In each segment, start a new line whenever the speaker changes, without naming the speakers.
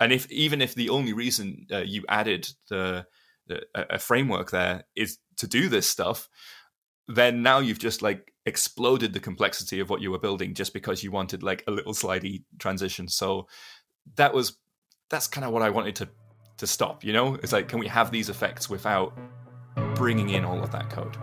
and if even if the only reason uh, you added the, the a framework there is to do this stuff, then now you've just like exploded the complexity of what you were building just because you wanted like a little slidey transition. So that was that's kind of what I wanted to to stop. You know, it's like can we have these effects without bringing in all of that code?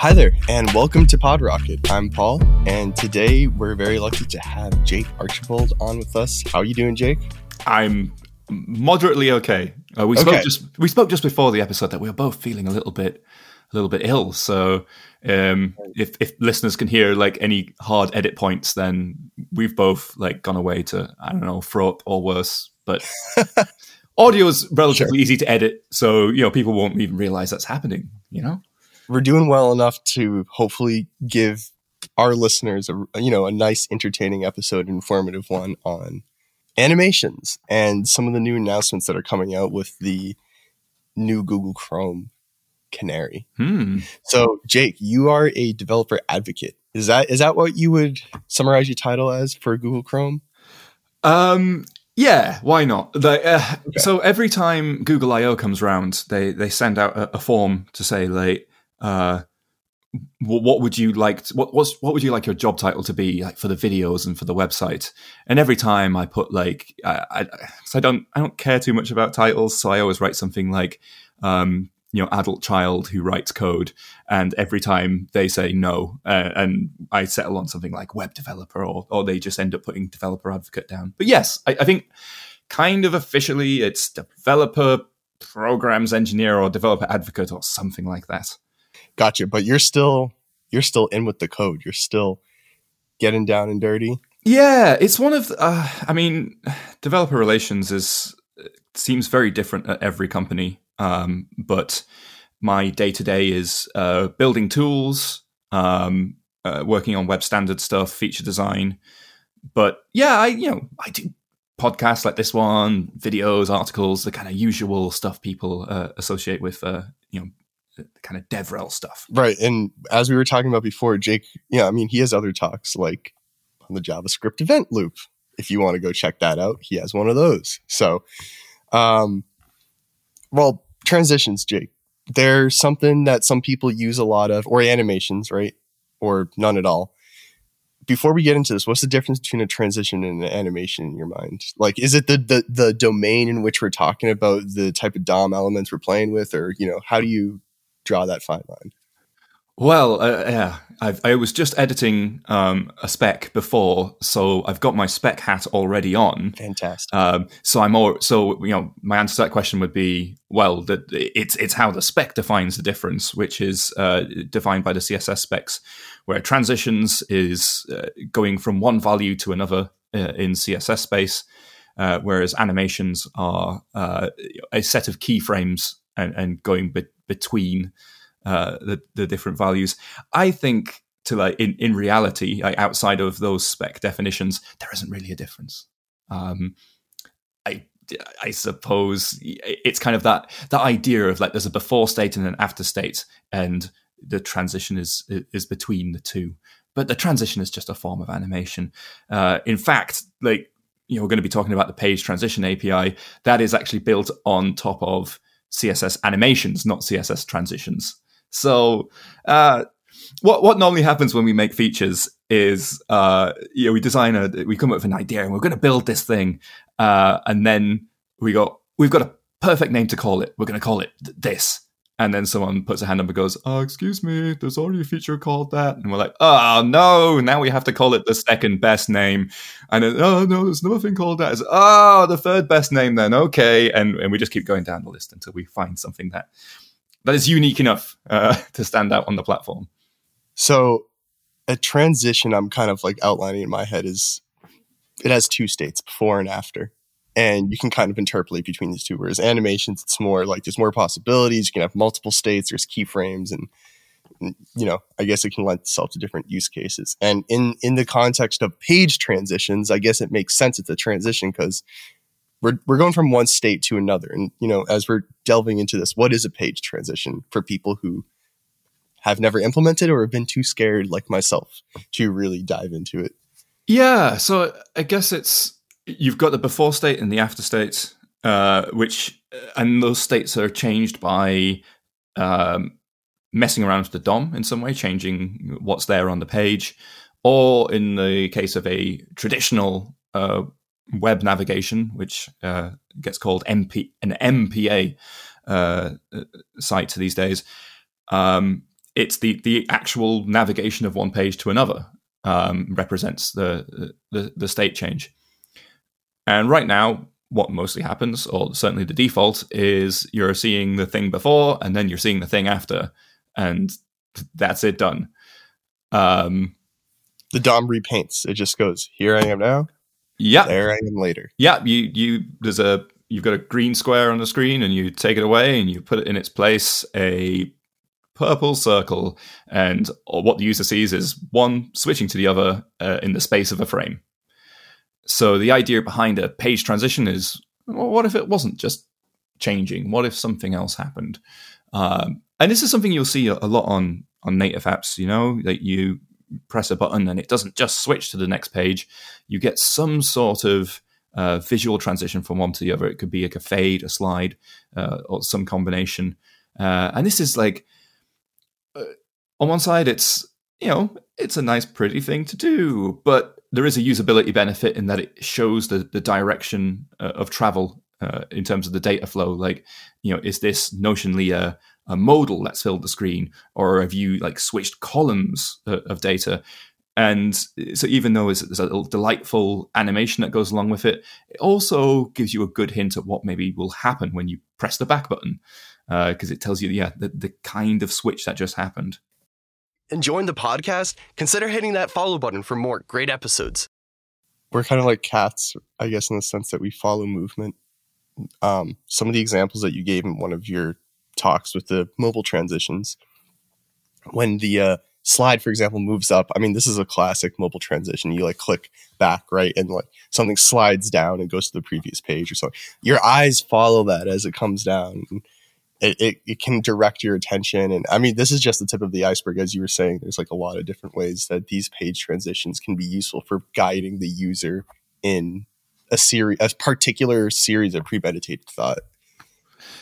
Hi there, and welcome to PodRocket. I'm Paul, and today we're very lucky to have Jake Archibald on with us. How are you doing, Jake?
I'm moderately okay. Uh, we okay. spoke just we spoke just before the episode that we were both feeling a little bit a little bit ill. So um, if if listeners can hear like any hard edit points, then we've both like gone away to I don't know throw up or worse. But audio is relatively sure. easy to edit, so you know people won't even realize that's happening. You know
we're doing well enough to hopefully give our listeners a you know a nice entertaining episode informative one on animations and some of the new announcements that are coming out with the new google chrome canary
hmm.
so jake you are a developer advocate is that is that what you would summarize your title as for google chrome
um yeah, why not? Uh, okay. So every time Google I/O comes around, they they send out a, a form to say like, uh, what would you like to, what was what would you like your job title to be like for the videos and for the website? And every time i put like i i, I don't i don't care too much about titles so i always write something like um you know adult child who writes code and every time they say no uh, and i settle on something like web developer or or they just end up putting developer advocate down. But yes i, I think kind of officially it's developer programs engineer or developer advocate or something like that
Gotcha. But you're still you're still in with the code. You're still getting down and dirty.
Yeah, it's one of. Uh, I mean, developer relations is seems very different at every company. Um, but my day to day is uh, building tools, um, uh, working on web standard stuff, feature design. But yeah, I you know I do podcasts like this one, videos, articles, the kind of usual stuff people uh, associate with uh, you know kind of DevRel stuff.
Right. And as we were talking about before, Jake, yeah, I mean, he has other talks like on the JavaScript event loop. If you want to go check that out, he has one of those. So, um, well, transitions, Jake. They're something that some people use a lot of, or animations, right? Or none at all. Before we get into this, what's the difference between a transition and an animation in your mind? Like, is it the, the the domain in which we're talking about, the type of DOM elements we're playing with, or you know, how do you draw that fine line?
Well, uh, yeah, I've, i was just editing um, a spec before, so I've got my spec hat already on.
Fantastic.
Um, so I'm more so you know my answer to that question would be well that it's it's how the spec defines the difference, which is uh, defined by the CSS specs, where transitions is uh, going from one value to another uh, in CSS space, uh, whereas animations are uh, a set of keyframes and, and going be- between uh, the the different values. I think to like in in reality, like outside of those spec definitions, there isn't really a difference. Um, I I suppose it's kind of that that idea of like there's a before state and an after state, and the transition is is between the two. But the transition is just a form of animation. Uh, in fact, like you know, we're going to be talking about the page transition API that is actually built on top of CSS animations, not CSS transitions. So, uh, what what normally happens when we make features is, uh, you know, we design a, we come up with an idea and we're going to build this thing, uh, and then we go, we've got a perfect name to call it. We're going to call it this, and then someone puts a hand up and goes, "Oh, excuse me, there's already a feature called that," and we're like, "Oh no, now we have to call it the second best name," and then, "Oh no, there's nothing called that." It's, "Oh, the third best name then, okay," and and we just keep going down the list until we find something that that is unique enough uh, to stand out on the platform.
So, a transition I'm kind of like outlining in my head is it has two states, before and after and you can kind of interpolate between these two. Whereas animations, it's more like there's more possibilities. You can have multiple states. There's keyframes, and, you know, I guess it can lend itself to different use cases. And in in the context of page transitions, I guess it makes sense it's a transition because we're we're going from one state to another. And you know, as we're delving into this, what is a page transition for people who have never implemented or have been too scared, like myself, to really dive into it?
Yeah, so I guess it's you've got the before state and the after state, uh, which and those states are changed by um, messing around with the DOM in some way, changing what's there on the page, or in the case of a traditional uh, web navigation, which uh, gets called MP an MPA uh, site these days. Um, it's the the actual navigation of one page to another um, represents the, the the state change. And right now, what mostly happens, or certainly the default, is you're seeing the thing before, and then you're seeing the thing after, and that's it done. Um,
the DOM repaints. It just goes, here I am now.
Yeah.
There I am later.
Yeah. You, you, there's a, you've got a green square on the screen and you take it away and you put it in its place a purple circle. And what the user sees is one switching to the other uh, in the space of a frame. So the idea behind a page transition is well, what if it wasn't just changing? What if something else happened? Um, and this is something you'll see a, lot on on native apps. You know that you press a button and it doesn't just switch to the next page. You get some sort of uh, visual transition from one to the other. It could be like a fade, a slide, uh, or some combination. Uh, and this is like, uh, on one side, it's you know it's a nice, pretty thing to do, but there is a usability benefit in that it shows the the direction uh, of travel uh, in terms of the data flow. Like, you know, is this notionally a a modal that's filled the screen, or have you like switched columns uh, of data? And so, even though there's a little delightful animation that goes along with it, it also gives you a good hint at what maybe will happen when you press the back button, because uh, it tells you, yeah, the, the kind of switch that just happened.
Enjoying the podcast? Consider hitting that follow button for more great episodes.
We're kind of like cats, I guess, in the sense that we follow movement. Um, some of the examples that you gave in one of your talks with the mobile transitions. When the uh, slide, for example, moves up, I mean, this is a classic mobile transition. You like click back, right? And like something slides down and goes to the previous page or something. Your eyes follow that as it comes down. It, it, it, can direct your attention. And I mean, this is just the tip of the iceberg. As you were saying, there's like a lot of different ways that these page transitions can be useful for guiding the user in a series, a particular series of premeditated thought.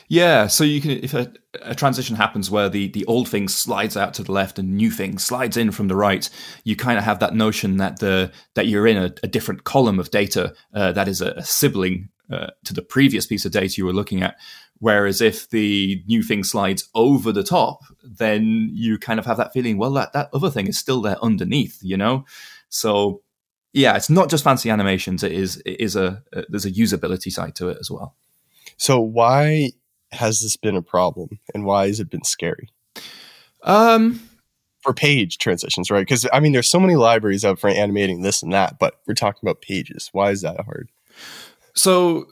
Yeah, so you can if a, a, transition happens where the the old thing slides out to the left and new thing slides in from the right, you kind of have that notion that the that you're in a, a different column of data uh, that is a, a sibling uh, to the previous piece of data you were looking at. Whereas if the new thing slides over the top, then you kind of have that feeling, well, that that other thing is still there underneath, you know. So yeah, it's not just fancy animations; it is it is a, a there's a usability side to it as well.
So why has this been a problem and why has it been scary?
Um,
for page transitions, right? Because I mean, there's so many libraries out for animating this and that, but we're talking about pages. Why is that hard?
So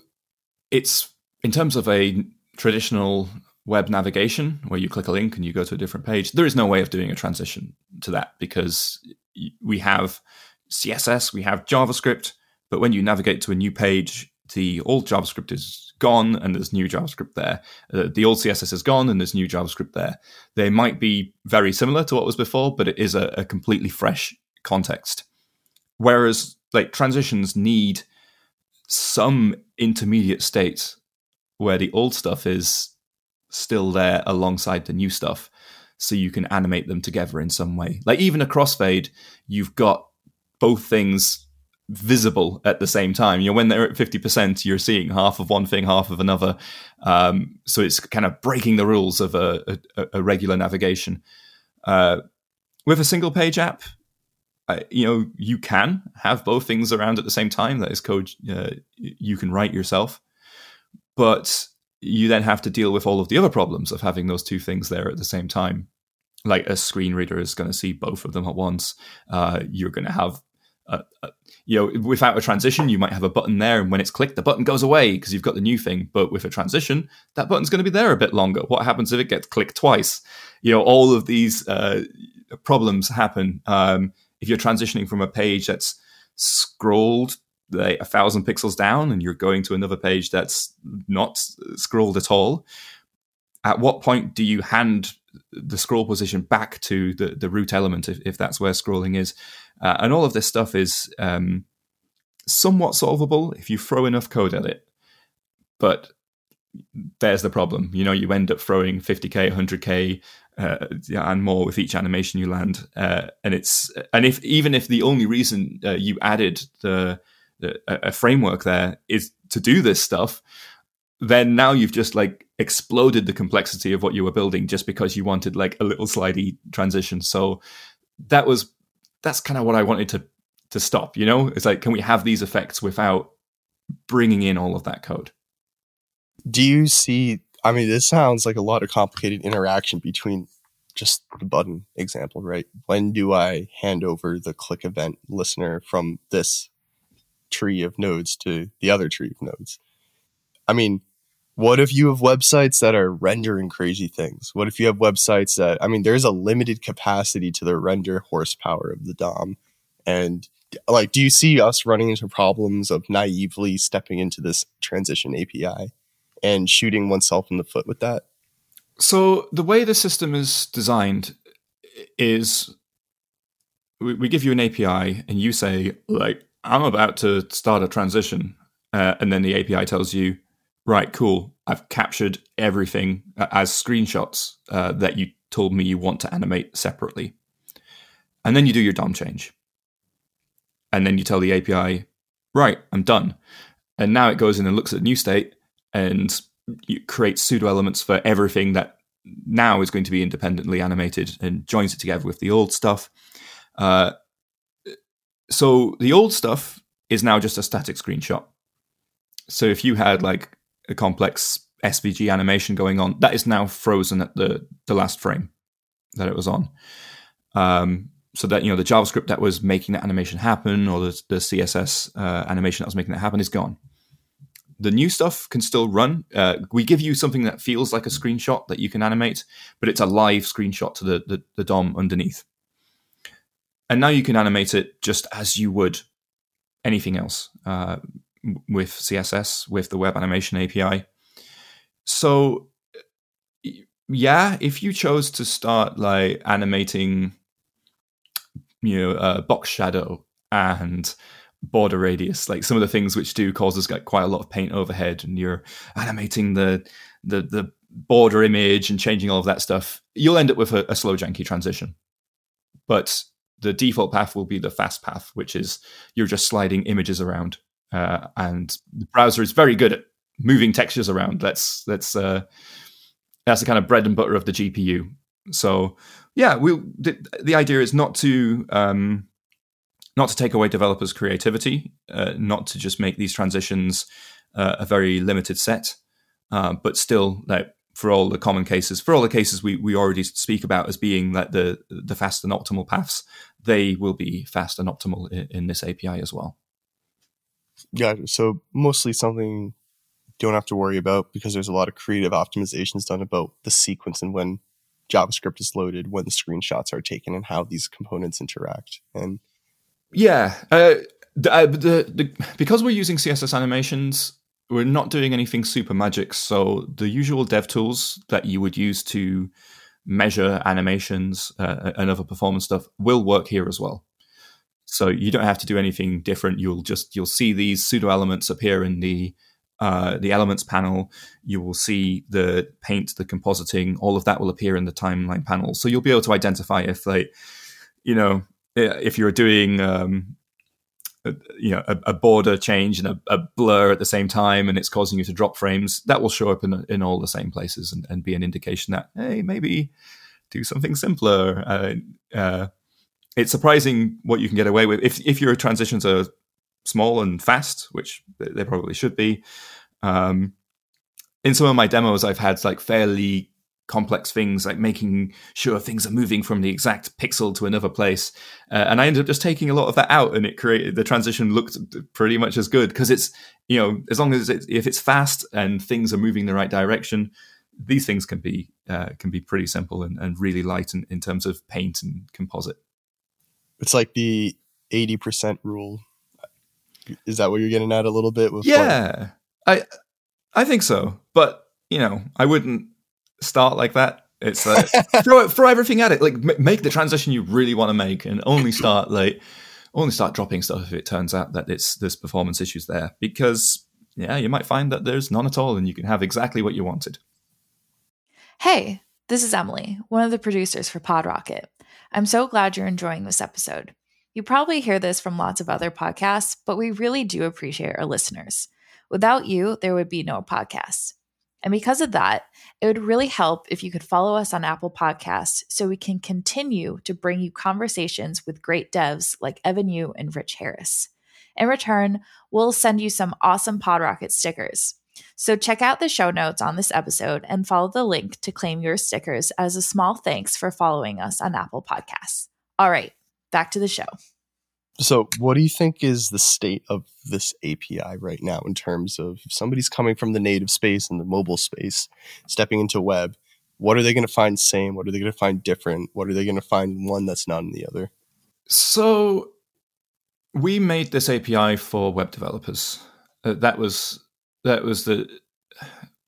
it's in terms of a traditional web navigation where you click a link and you go to a different page. There is no way of doing a transition to that because we have CSS, we have JavaScript, but when you navigate to a new page, the old JavaScript is gone and there's new JavaScript there. Uh, the old CSS is gone and there's new JavaScript there. They might be very similar to what was before, but it is a, a completely fresh context. Whereas like transitions need some intermediate state where the old stuff is still there alongside the new stuff so you can animate them together in some way. Like even a crossfade, you've got both things visible at the same time. You know, when they're at 50%, you're seeing half of one thing, half of another. Um, so it's kind of breaking the rules of a, a, a regular navigation. Uh, with a single page app, uh, you know, you can have both things around at the same time. That is code uh, you can write yourself. But you then have to deal with all of the other problems of having those two things there at the same time. Like a screen reader is going to see both of them at once. Uh, you're going to have uh, uh, you know, without a transition, you might have a button there, and when it's clicked, the button goes away because you've got the new thing. But with a transition, that button's going to be there a bit longer. What happens if it gets clicked twice? You know, all of these uh, problems happen um, if you're transitioning from a page that's scrolled like, a thousand pixels down, and you're going to another page that's not scrolled at all. At what point do you hand the scroll position back to the, the root element if, if that's where scrolling is. Uh, and all of this stuff is um, somewhat solvable if you throw enough code at it. But there's the problem. You know, you end up throwing 50k, 100k, uh, and more with each animation you land. Uh, and it's and if even if the only reason uh, you added the, a framework there is to do this stuff, then now you've just like exploded the complexity of what you were building just because you wanted like a little slidey transition. So that was that's kind of what I wanted to to stop. You know, it's like can we have these effects without bringing in all of that code?
Do you see? I mean, this sounds like a lot of complicated interaction between just the button example, right? When do I hand over the click event listener from this tree of nodes to the other tree of nodes? I mean, what if you have websites that are rendering crazy things? What if you have websites that, I mean, there's a limited capacity to the render horsepower of the DOM. And like, do you see us running into problems of naively stepping into this transition API and shooting oneself in the foot with that?
So, the way the system is designed is we, we give you an API and you say, like, I'm about to start a transition. Uh, and then the API tells you, right, cool. I've captured everything uh, as screenshots uh, that you told me you want to animate separately. And then you do your DOM change. And then you tell the API, right, I'm done. And now it goes in and looks at new state and you create pseudo elements for everything that now is going to be independently animated and joins it together with the old stuff. Uh, so the old stuff is now just a static screenshot. So if you had like a complex SVG animation going on. That is now frozen at the the last frame that it was on. Um, so that you know the JavaScript that was making that animation happen, or the, the CSS uh, animation that was making that happen, is gone. The new stuff can still run. Uh, we give you something that feels like a screenshot that you can animate, but it's a live screenshot to the, the, the DOM underneath. And now you can animate it just as you would anything else. Uh, with CSS with the web animation API. So yeah, if you chose to start like animating, you know, uh, box shadow and border radius, like some of the things which do cause us like quite a lot of paint overhead, and you're animating the the the border image and changing all of that stuff, you'll end up with a, a slow janky transition. But the default path will be the fast path, which is you're just sliding images around uh, and the browser is very good at moving textures around. That's that's uh, that's the kind of bread and butter of the GPU. So yeah, we the, the idea is not to um, not to take away developers' creativity, uh, not to just make these transitions uh, a very limited set, uh, but still like for all the common cases, for all the cases we, we already speak about as being like the the fast and optimal paths, they will be fast and optimal in, in this API as well.
Yeah, so mostly something you don't have to worry about because there's a lot of creative optimizations done about the sequence and when JavaScript is loaded, when the screenshots are taken, and how these components interact. And
yeah, uh, the, uh, the, the, because we're using CSS animations, we're not doing anything super magic. So the usual dev tools that you would use to measure animations uh, and other performance stuff will work here as well. So you don't have to do anything different. You'll just you'll see these pseudo elements appear in the uh, the elements panel. You will see the paint, the compositing, all of that will appear in the timeline panel. So you'll be able to identify if like you know if you're doing um, you know a, a, border change and a, a, blur at the same time and it's causing you to drop frames that will show up in, in all the same places and, and be an indication that hey maybe do something simpler uh, uh, it's surprising what you can get away with if if your transitions are small and fast, which they probably should be. Um, in some of my demos, I've had like fairly complex things, like making sure things are moving from the exact pixel to another place, uh, and I ended up just taking a lot of that out, and it created the transition looked pretty much as good because it's you know as long as it's, if it's fast and things are moving the right direction, these things can be uh, can be pretty simple and, and really light in, in terms of paint and composite.
It's like the 80% rule. Is that what you're getting at a little bit with
Yeah. I I think so. But, you know, I wouldn't start like that. It's like throw throw everything at it. Like m- make the transition you really want to make, and only start like only start dropping stuff if it turns out that it's there's performance issues there. Because yeah, you might find that there's none at all, and you can have exactly what you wanted.
Hey, this is Emily, one of the producers for PodRocket. I'm so glad you're enjoying this episode. You probably hear this from lots of other podcasts, but we really do appreciate our listeners. Without you, there would be no podcast. And because of that, it would really help if you could follow us on Apple Podcasts so we can continue to bring you conversations with great devs like Evan You and Rich Harris. In return, we'll send you some awesome PodRocket stickers. So check out the show notes on this episode and follow the link to claim your stickers as a small thanks for following us on Apple Podcasts. All right, back to the show.
So, what do you think is the state of this API right now in terms of somebody's coming from the native space and the mobile space, stepping into web? What are they going to find same? What are they going to find different? What are they going to find one that's not in the other?
So, we made this API for web developers. Uh, that was that was the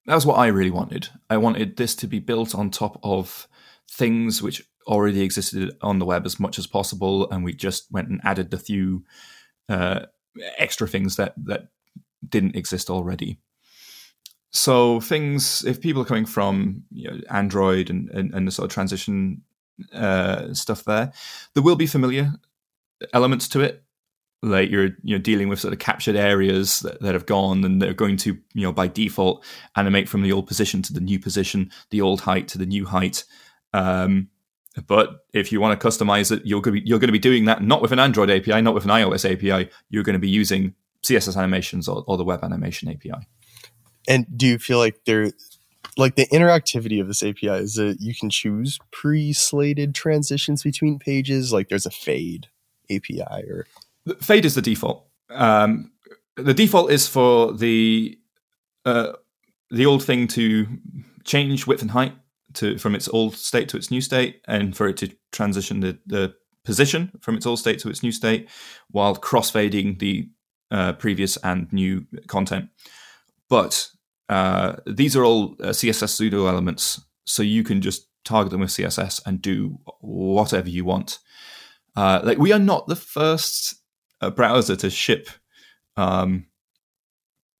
that was what I really wanted. I wanted this to be built on top of things which already existed on the web as much as possible, and we just went and added a few uh, extra things that that didn't exist already. So things, if people are coming from you know, Android and, and, and the sort of transition uh, stuff there, there will be familiar elements to it. Like you're you know dealing with sort of captured areas that, that have gone and they're going to you know by default animate from the old position to the new position, the old height to the new height. Um, but if you want to customize it, you're going to be, you're going to be doing that not with an Android API, not with an iOS API. You're going to be using CSS animations or, or the web animation API.
And do you feel like there, like the interactivity of this API is that you can choose pre-slated transitions between pages? Like there's a fade API or
fade is the default. Um, the default is for the uh, the old thing to change width and height to from its old state to its new state, and for it to transition the, the position from its old state to its new state, while crossfading the uh, previous and new content. But uh, these are all uh, CSS pseudo elements, so you can just target them with CSS and do whatever you want. Uh, like we are not the first uh, browser to ship um,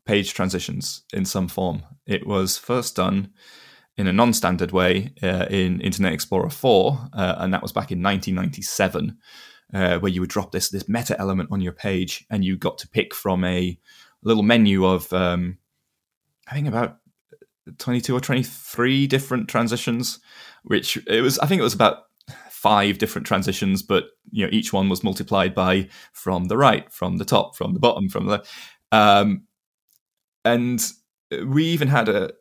page transitions in some form. It was first done in a non-standard way uh, in Internet Explorer 4, uh, and that was back in 1997, uh, where you would drop this this meta element on your page, and you got to pick from a little menu of um, I think about 22 or 23 different transitions, which it was I think it was about five different transitions, but you know each one was multiplied by from the right, from the top, from the bottom, from the um, and we even had a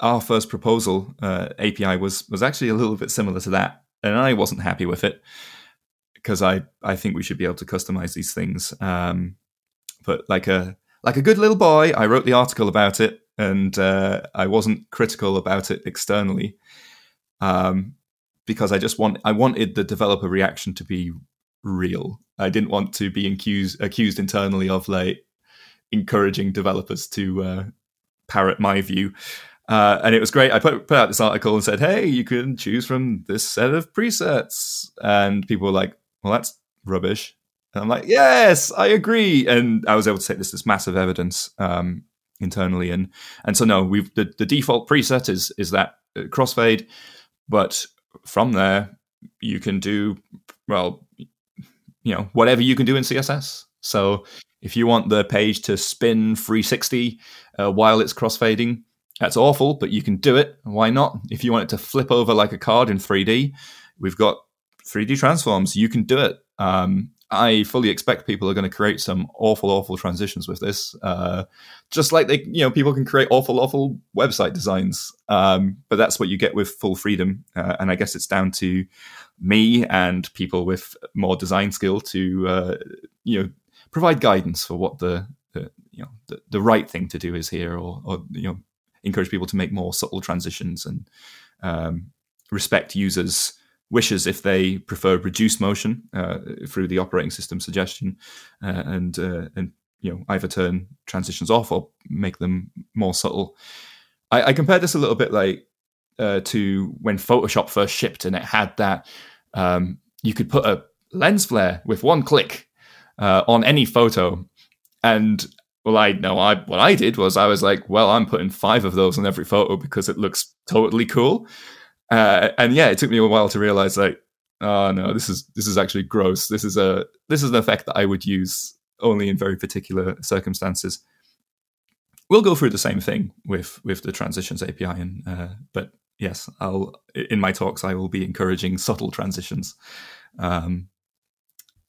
our first proposal uh, API was was actually a little bit similar to that, and I wasn't happy with it because I I think we should be able to customize these things. Um, but like a like a good little boy, I wrote the article about it, and uh, I wasn't critical about it externally um, because I just want I wanted the developer reaction to be real. I didn't want to be accused accused internally of like encouraging developers to uh, parrot my view. Uh, and it was great. I put, put out this article and said, "Hey, you can choose from this set of presets," and people were like, "Well, that's rubbish." And I'm like, "Yes, I agree." And I was able to take this this massive evidence um, internally, and and so no, we've the, the default preset is is that uh, crossfade, but from there you can do well, you know, whatever you can do in CSS. So if you want the page to spin 360 uh, while it's crossfading, that's awful, but you can do it. Why not? If you want it to flip over like a card in 3D, we've got 3D transforms. You can do it. Um, I fully expect people are going to create some awful, awful transitions with this. Uh, just like they, you know, people can create awful, awful website designs. Um, but that's what you get with full freedom. Uh, and I guess it's down to me and people with more design skill to, uh, you know, provide guidance for what the, the you know the, the, right thing to do is here, or, or you know encourage people to make more subtle transitions and um, respect users' wishes if they prefer reduced motion uh, through the operating system suggestion, uh, and uh, and you know either turn transitions off or make them more subtle. I, I compare this a little bit like uh, to when Photoshop first shipped, and it had that um, you could put a lens flare with one click uh, on any photo, and well, I know I what I did was I was like, well, I'm putting five of those on every photo because it looks totally cool. Uh, and yeah, it took me a while to realize like, oh no, this is this is actually gross. This is a this is an effect that I would use only in very particular circumstances. We'll go through the same thing with with the transitions API, and uh, but yes, I'll in my talks I will be encouraging subtle transitions um,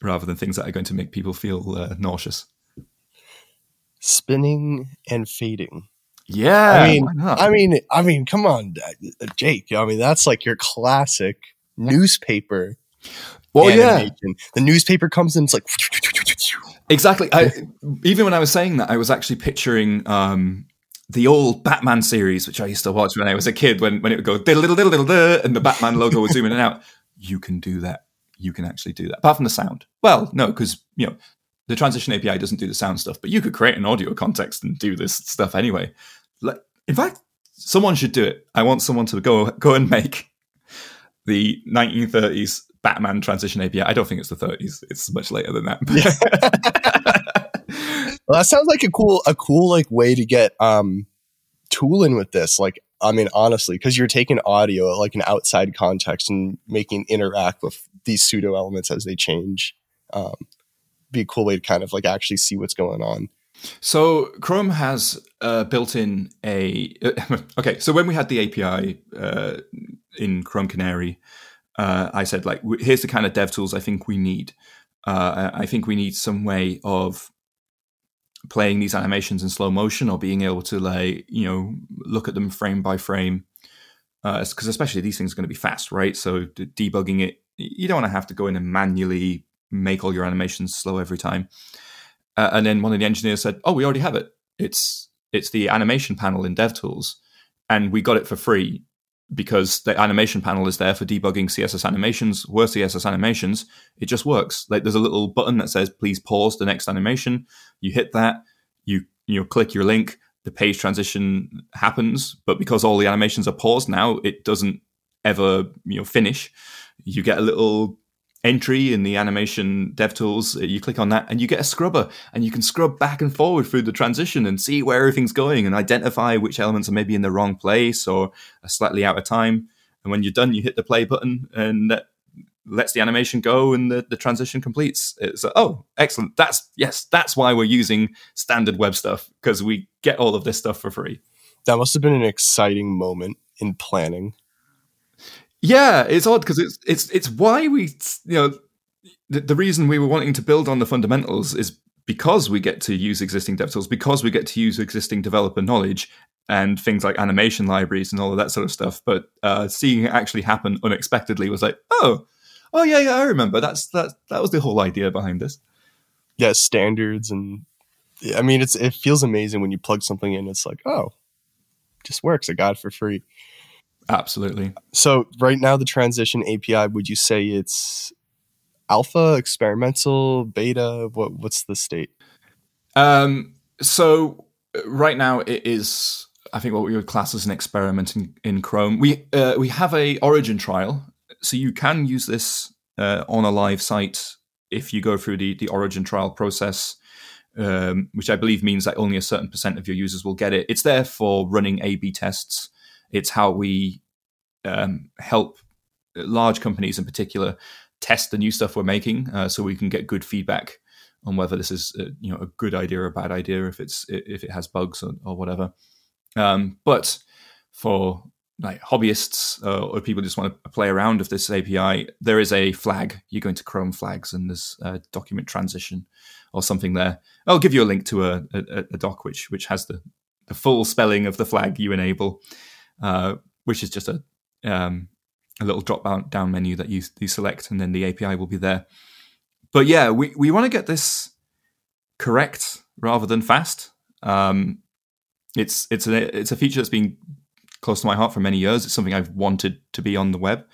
rather than things that are going to make people feel uh, nauseous.
Spinning and fading.
Yeah,
I mean. I mean, I mean, come on, uh, Jake. I mean, that's like your classic newspaper.
well, yeah.
The newspaper comes in, it's like
Exactly. I, even when I was saying that, I was actually picturing um, the old Batman series, which I used to watch when I was a kid, when, when it would go diddle diddle diddle diddle, and the Batman logo would zoom in and out. You can do that. You can actually do that. Apart from the sound. Well, no, because you know the transition API doesn't do the sound stuff, but you could create an audio context and do this stuff anyway. Like, in fact, someone should do it. I want someone to go go and make the 1930s Batman transition API. I don't think it's the 30s. It's much later than that.
Well, that sounds like a cool, a cool like way to get um tooling with this. Like, I mean, honestly, because you're taking audio like an outside context and making interact with these pseudo elements as they change. Um, be a cool way to kind of like actually see what's going on.
So Chrome has uh, built in a okay. So when we had the API uh, in Chrome Canary, uh, I said like, here's the kind of dev tools I think we need. Uh, I think we need some way of playing these animations in slow motion or being able to like you know look at them frame by frame because especially these things are going to be fast, right? So de- debugging it, you don't want to have to go in and manually make all your animations slow every time. Uh, and then one of the engineers said, "Oh, we already have it. It's it's the animation panel in DevTools, and we got it for free because the animation panel is there for debugging CSS animations. Were CSS animations, it just works. Like there's a little button that says, "Please pause the next animation." You hit that, you you click your link, the page transition happens. But because all the animations are paused now, it doesn't ever you know finish. You get a little entry in the animation DevTools. Uh, you click on that and you get a scrubber and you can scrub back and forward through the transition and see where everything's going and identify which elements are maybe in the wrong place or are slightly out of time. And when you're done, you hit the play button and lets the animation go and the, the transition completes. It's like, oh, excellent. That's yes, that's why we're using standard web stuff because we get all of this stuff for free.
That must have been an exciting moment in planning.
Yeah, it's odd because it's it's it's why we you know the, the reason we were wanting to build on the fundamentals is because we get to use existing dev tools, because we get to use existing developer knowledge and things like animation libraries and all of that sort of stuff. But uh, seeing it actually happen unexpectedly was like, oh, oh yeah, yeah, I remember. That's that that was the whole idea behind this.
Yeah, standards and I mean, it's it feels amazing when you plug something in. It's like, oh, just works. I got it for free.
Absolutely.
So right now, the transition API, would you say it's alpha, experimental, beta? What what's the state?
Um, so right now it is, I think, what we would class as an experiment in, in Chrome. We uh, we have a Origin trial, so you can use this uh, on a live site if you go through the the Origin trial process. Um, which I believe means that only a certain percent of your users will get it. It's there for running A/B tests. It's how we um, help large companies in particular test the new stuff we're making, uh, so we can get good feedback on whether this is uh, you know a good idea or a bad idea, if it's if it has bugs or, or whatever. Um, but for like hobbyists uh, or people just want to play around with this API, there is a flag. You go into Chrome flags and there's a document transition or something there. I'll give you a link to a, a, a doc which which has the, the full spelling of the flag you enable, uh, which is just a um, a little drop down menu that you you select, and then the API will be there. But yeah, we we want to get this correct rather than fast. Um, it's it's a it's a feature that's been close to my heart for many years. It's something I've wanted to be on the web.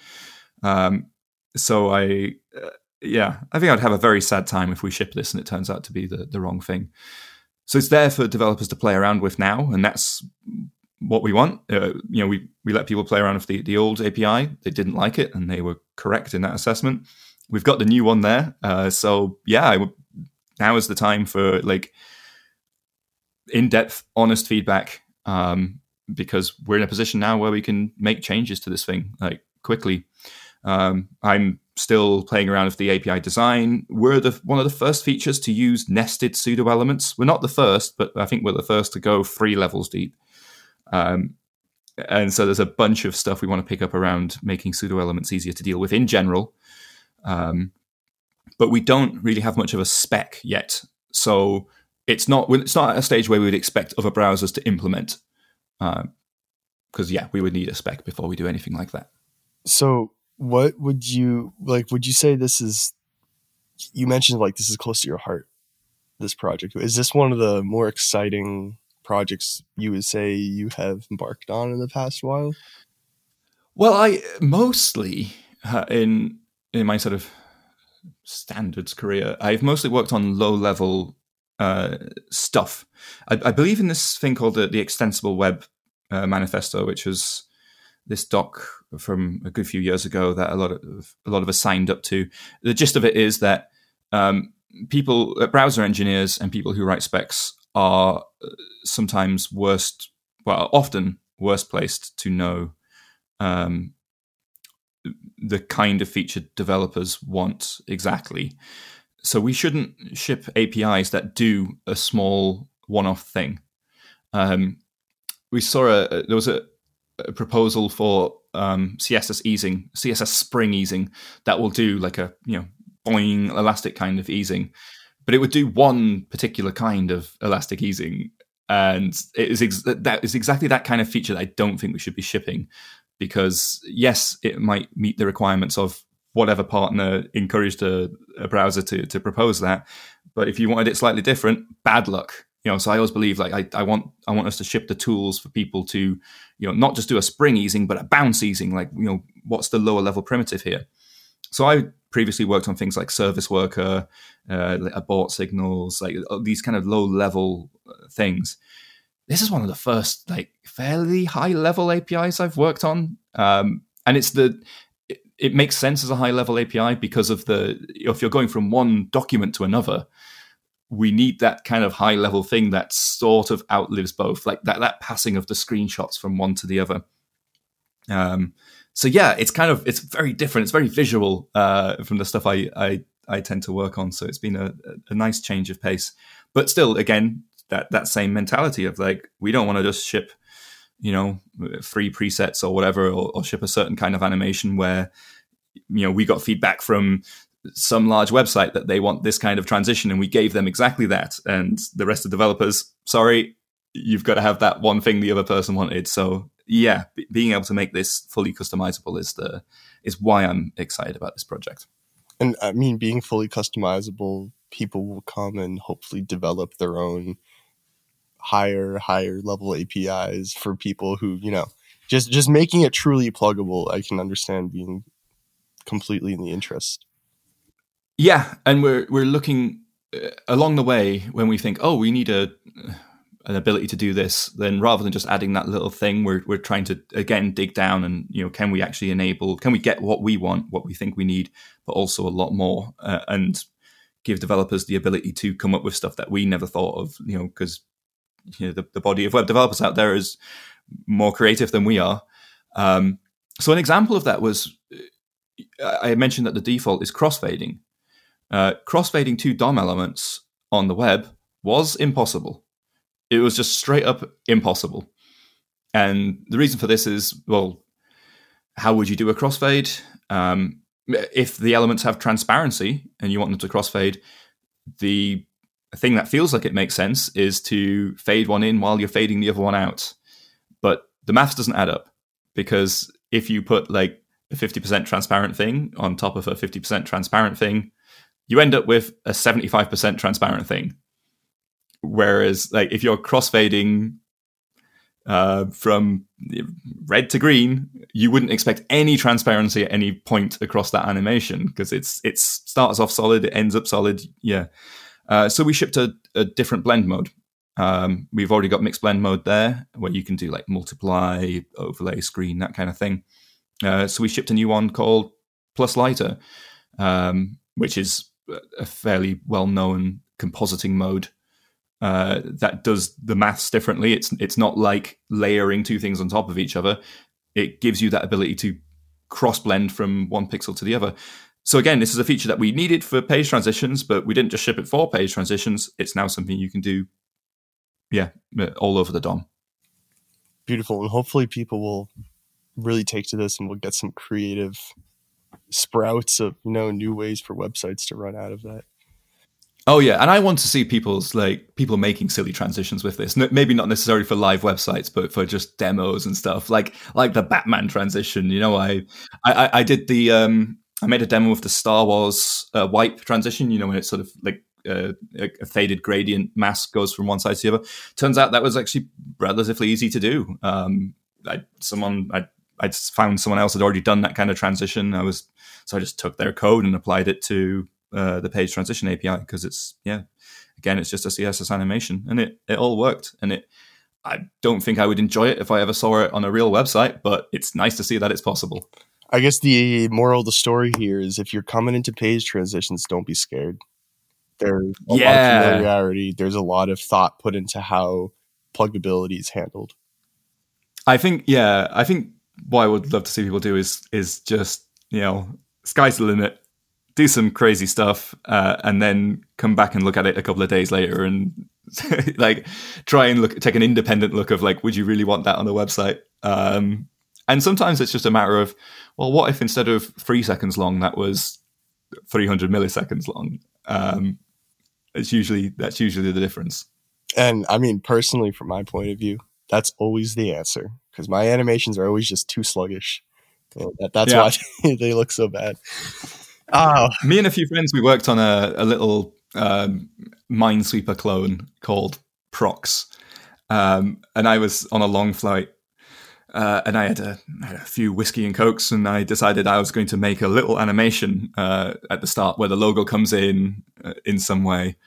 Um, so I, uh, yeah, I think I'd have a very sad time if we ship this and it turns out to be the, the wrong thing. So it's there for developers to play around with now, and that's what we want. Uh, you know, we we let people play around with the, the old API. They didn't like it, and they were correct in that assessment. We've got the new one there, uh, so yeah, now is the time for like in depth, honest feedback. Um, because we're in a position now where we can make changes to this thing like quickly. Um, I'm still playing around with the API design. We're the one of the first features to use nested pseudo elements. We're not the first, but I think we're the first to go three levels deep. Um, and so there's a bunch of stuff we want to pick up around making pseudo elements easier to deal with in general. Um, but we don't really have much of a spec yet, so it's not it's not at a stage where we would expect other browsers to implement. Because uh, yeah, we would need a spec before we do anything like that.
So what would you like? Would you say this is? You mentioned like this is close to your heart. This project is this one of the more exciting projects you would say you have embarked on in the past while?
Well, I mostly uh, in in my sort of standards career, I've mostly worked on low level uh, stuff. I, I, believe in this thing called the, the Extensible Web uh, Manifesto, which was this doc from a good few years ago that a lot of a lot of us signed up to. The gist of it is that um, people, uh, browser engineers, and people who write specs are uh, sometimes worst, well, often worst placed to know um, the kind of feature developers want exactly. So we shouldn't ship APIs that do a small one-off thing. Um, we saw a there was a, a proposal for um, CSS easing, CSS Spring easing that will do like a you know boing elastic kind of easing, but it would do one particular kind of elastic easing, and it is ex- that is exactly that kind of feature that I don't think we should be shipping, because yes, it might meet the requirements of whatever partner encouraged a, a browser to to propose that, but if you wanted it slightly different, bad luck you know so i always believe like I, I want i want us to ship the tools for people to you know not just do a spring easing but a bounce easing like you know what's the lower level primitive here? So i previously worked on things like service worker uh, abort signals like uh, these kind of low level uh, things. This is one of the first like fairly high level apis i've worked on. Um, and it's the it, it makes sense as a high level api because of the if you're going from one document to another we need that kind of high level thing that sort of outlives both, like that that passing of the screenshots from one to the other. Um, so yeah, it's kind of it's very different. It's very visual uh, from the stuff I, I I tend to work on. So it's been a, a nice change of pace, but still, again, that that same mentality of like we don't want to just ship, you know, free presets or whatever, or, or ship a certain kind of animation where you know we got feedback from some large website that they want this kind of transition and we gave them exactly that. And the rest of developers sorry you've got to have that one thing the other person wanted. So yeah b- being able to make this fully customizable is the is why i'm excited about this project.
And i mean being fully customizable people will come and hopefully develop their own higher higher level apis for people who you know just just making it truly pluggable i can understand being completely in the interest
yeah, and we're we're looking uh, along the way when we think, oh, we need a an ability to do this, then rather than just adding that little thing, we're we're trying to again dig down and you know, can we actually enable? Can we get what we want, what we think we need, but also a lot more, uh, and give developers the ability to come up with stuff that we never thought of, you know, because you know the, the body of web developers out there is more creative than we are. Um, so an example of that was uh, I mentioned that the default is crossfading. Uh, crossfading two DOM elements on the web was impossible. It was just straight up impossible. And the reason for this is well, how would you do a crossfade? Um, if the elements have transparency and you want them to crossfade, the thing that feels like it makes sense is to fade one in while you're fading the other one out. But the math doesn't add up because if you put like a 50% transparent thing on top of a 50% transparent thing, you end up with a 75% transparent thing. Whereas, like, if you're crossfading uh, from red to green, you wouldn't expect any transparency at any point across that animation because it's it starts off solid, it ends up solid. Yeah. Uh, so we shipped a, a, different blend mode, Um, we've already got mixed blend mode there, where you can do like multiply, overlay, screen, that kind of thing. Uh, so we shipped a new one called Plus Lighter, um, which is a fairly well-known compositing mode uh, that does the maths differently. It's it's not like layering two things on top of each other. It gives you that ability to cross blend from one pixel to the other. So again, this is a feature that we needed for page transitions, but we didn't just ship it for page transitions. It's now something you can do, yeah, all over the DOM.
Beautiful, and hopefully people will really take to this and we'll get some creative sprouts of you know new ways for websites to run out of that.
Oh yeah, and I want to see people's like people making silly transitions with this. maybe not necessarily for live websites, but for just demos and stuff. Like like the Batman transition. You know, I I, I did the um I made a demo of the Star Wars uh, wipe transition. You know, when it's sort of like uh, a faded gradient mask goes from one side to the other. Turns out that was actually relatively easy to do. Um, I, someone I I found someone else had already done that kind of transition. I was so I just took their code and applied it to uh, the page transition API because it's yeah, again it's just a CSS animation and it it all worked and it. I don't think I would enjoy it if I ever saw it on a real website, but it's nice to see that it's possible.
I guess the moral of the story here is if you're coming into page transitions, don't be scared. There's a yeah. lot of familiarity. There's a lot of thought put into how pluggability is handled.
I think, yeah, I think what I would love to see people do is is just you know sky's the limit, do some crazy stuff, uh, and then come back and look at it a couple of days later and like try and look take an independent look of like would you really want that on the website? Um, and sometimes it's just a matter of well, what if instead of three seconds long that was 300 milliseconds long? Um, it's usually that's usually the difference.
And I mean, personally, from my point of view, that's always the answer because my animations are always just too sluggish. That, that's yeah. why they look so bad.
Oh. Me and a few friends, we worked on a, a little um, Minesweeper clone called Proxx. Um, and I was on a long flight uh, and I had, a, had, a, few whiskey and cokes, and I decided I was going to make a little animation uh, at the start where the logo comes in uh, in some way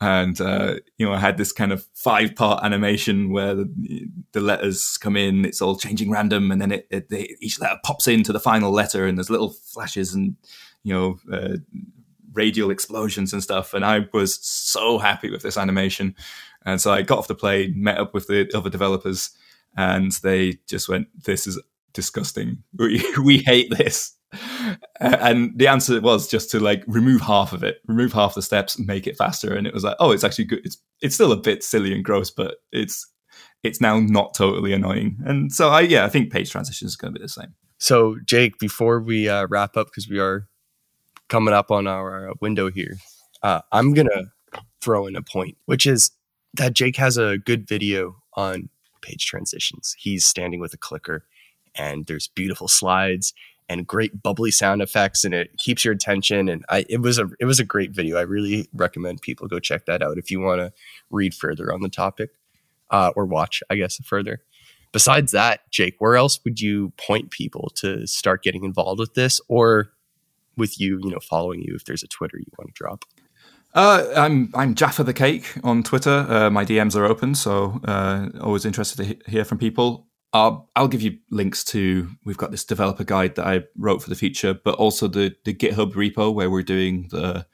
and uh, you know I had this kind of five part animation where the, the, letters come in, it's all changing random, and then it, it they, each letter pops into the final letter, and there's little flashes and you know uh, radial explosions and stuff. And I was so happy with this animation, and so I got off the plane, met up with the other developers, and they just went, "This is disgusting. We we hate this." And the answer was just to like remove half of it, remove half the steps, make it faster. And it was like, oh, it's actually good. It's it's still a bit silly and gross, but it's it's now not totally annoying. And so I yeah, I think page transitions is going to be the same.
So Jake, before we uh, wrap up, because we are coming up on our uh, window here, uh, I'm gonna throw in a point, which is that Jake has a good video on page transitions. He's standing with a clicker, and there's beautiful slides and great bubbly sound effects and it keeps your attention and I it was a it was a great video. I really recommend people go check that out if you want to read further on the topic uh, or watch, I guess, further. Besides that, Jake, where else would you point people to start getting involved with this or with you, you know, following you if there's a Twitter you want to drop?
Uh, I'm I'm Jaffa the Cake on Twitter. Uh, my DMs are open, so uh, always interested to he- hear from people. I'll, I'll give you links to. We've got this developer guide that I wrote for the feature, but also the the GitHub repo where we're doing the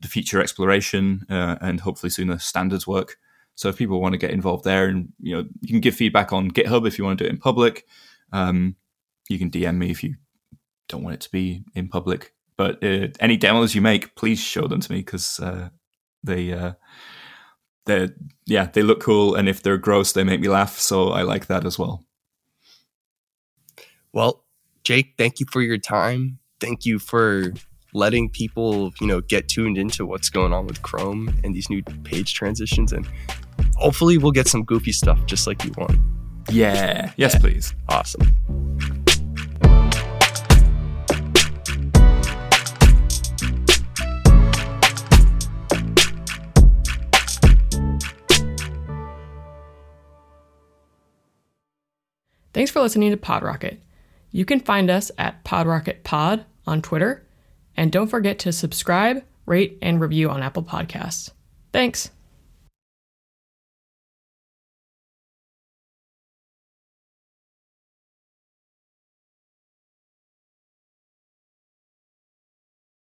the feature exploration uh, and hopefully soon the standards work. So if people want to get involved there, and you know, you can give feedback on GitHub if you want to do it in public. Um, you can DM me if you don't want it to be in public. But uh, any demos you make, please show them to me because uh, they uh, they yeah they look cool and if they're gross they make me laugh so i like that as well.
Well jake thank you for your time. Thank you for letting people you know get tuned into what's going on with chrome and these new page transitions and hopefully we'll get some goofy stuff just like you want.
Yeah. Yes yeah. please.
Awesome
Thanks for listening to PodRocket. You can find us at PodRocketPod on Twitter, and don't forget to subscribe, rate, and review on Apple Podcasts. Thanks.